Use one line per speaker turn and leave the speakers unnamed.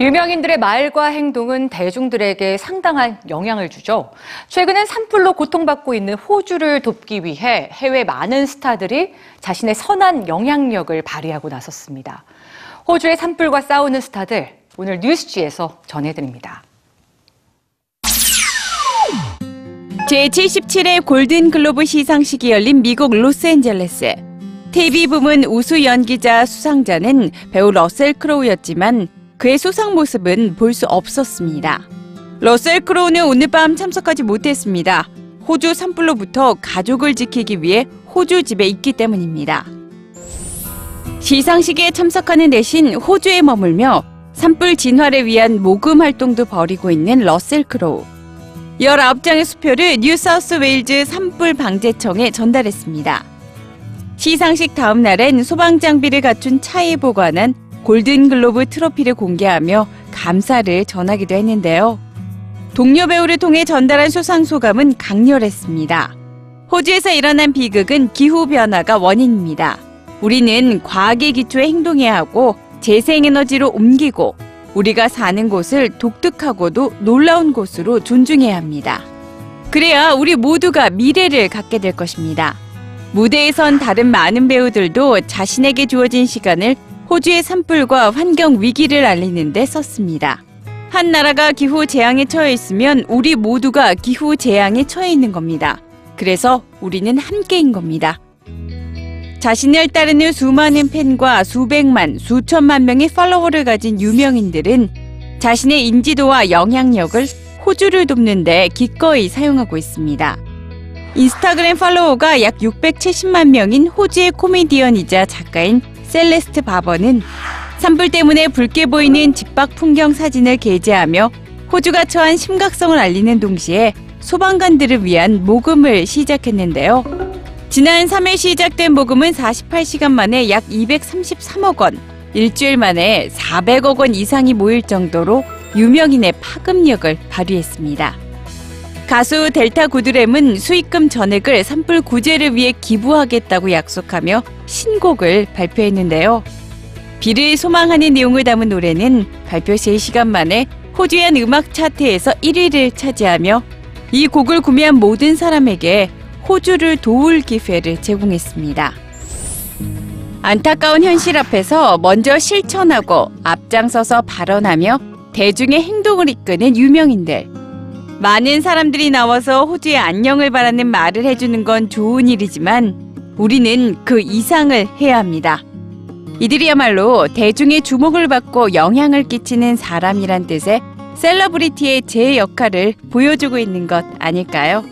유명인들의 말과 행동은 대중들에게 상당한 영향을 주죠. 최근엔 산불로 고통받고 있는 호주를 돕기 위해 해외 많은 스타들이 자신의 선한 영향력을 발휘하고 나섰습니다. 호주의 산불과 싸우는 스타들, 오늘 뉴스G에서 전해드립니다.
제77회 골든글로브 시상식이 열린 미국 로스앤젤레스. TV 부문 우수 연기자 수상자는 배우 러셀 크로우였지만 그의 수상 모습은 볼 수 없었습니다. 러셀 크로우는 오늘 밤 참석하지 못했습니다. 호주 산불로부터 가족을 지키기 위해 호주 집에 있기 때문입니다. 시상식에 참석하는 대신 호주에 머물며 산불 진화를 위한 모금 활동도 벌이고 있는 러셀 크로우. 19장의 수표를 뉴사우스 웨일즈 산불 방재청에 전달했습니다. 시상식 다음 날엔 소방 장비를 갖춘 차에 보관한 골든글로브 트로피를 공개하며 감사를 전하기도 했는데요. 동료 배우를 통해 전달한 수상 소감은 강렬했습니다. 호주에서 일어난 비극은 기후변화가 원인입니다. 우리는 과학의 기초에 행동해야 하고 재생에너지로 옮기고 우리가 사는 곳을 독특하고도 놀라운 곳으로 존중해야 합니다. 그래야 우리 모두가 미래를 갖게 될 것입니다. 무대에 선 다른 많은 배우들도 자신에게 주어진 시간을 호주의 산불과 환경 위기를 알리는 데 썼습니다. 한 나라가 기후 재앙에 처해 있으면 우리 모두가 기후 재앙에 처해 있는 겁니다. 그래서 우리는 함께인 겁니다. 자신을 따르는 수많은 팬과 수백만, 수천만 명의 팔로워를 가진 유명인들은 자신의 인지도와 영향력을 호주를 돕는데 기꺼이 사용하고 있습니다. 인스타그램 팔로워가 약 670만 명인 호주의 코미디언이자 작가인 셀레스트 바버는 산불 때문에 붉게 보이는 집 밖 풍경 사진을 게재하며 호주가 처한 심각성을 알리는 동시에 소방관들을 위한 모금을 시작했는데요. 지난 3일 시작된 모금은 48시간 만에 약 233억 원, 일주일 만에 400억 원 이상이 모일 정도로 유명인의 파급력을 발휘했습니다. 가수 델타 구드램은 수익금 전액을 산불 구제를 위해 기부하겠다고 약속하며 신곡을 발표했는데요. 비를 소망하는 내용을 담은 노래는 발표 3시간 만에 호주의 음악 차트에서 1위를 차지하며 이 곡을 구매한 모든 사람에게 호주를 도울 기회를 제공했습니다. 안타까운 현실 앞에서 먼저 실천하고 앞장서서 발언하며 대중의 행동을 이끄는 유명인들. 많은 사람들이 나와서 호주의 안녕을 바라는 말을 해주는 건 좋은 일이지만 우리는 그 이상을 해야 합니다. 이들이야말로 대중의 주목을 받고 영향을 끼치는 사람이란 뜻의 셀러브리티의 제 역할을 보여주고 있는 것 아닐까요?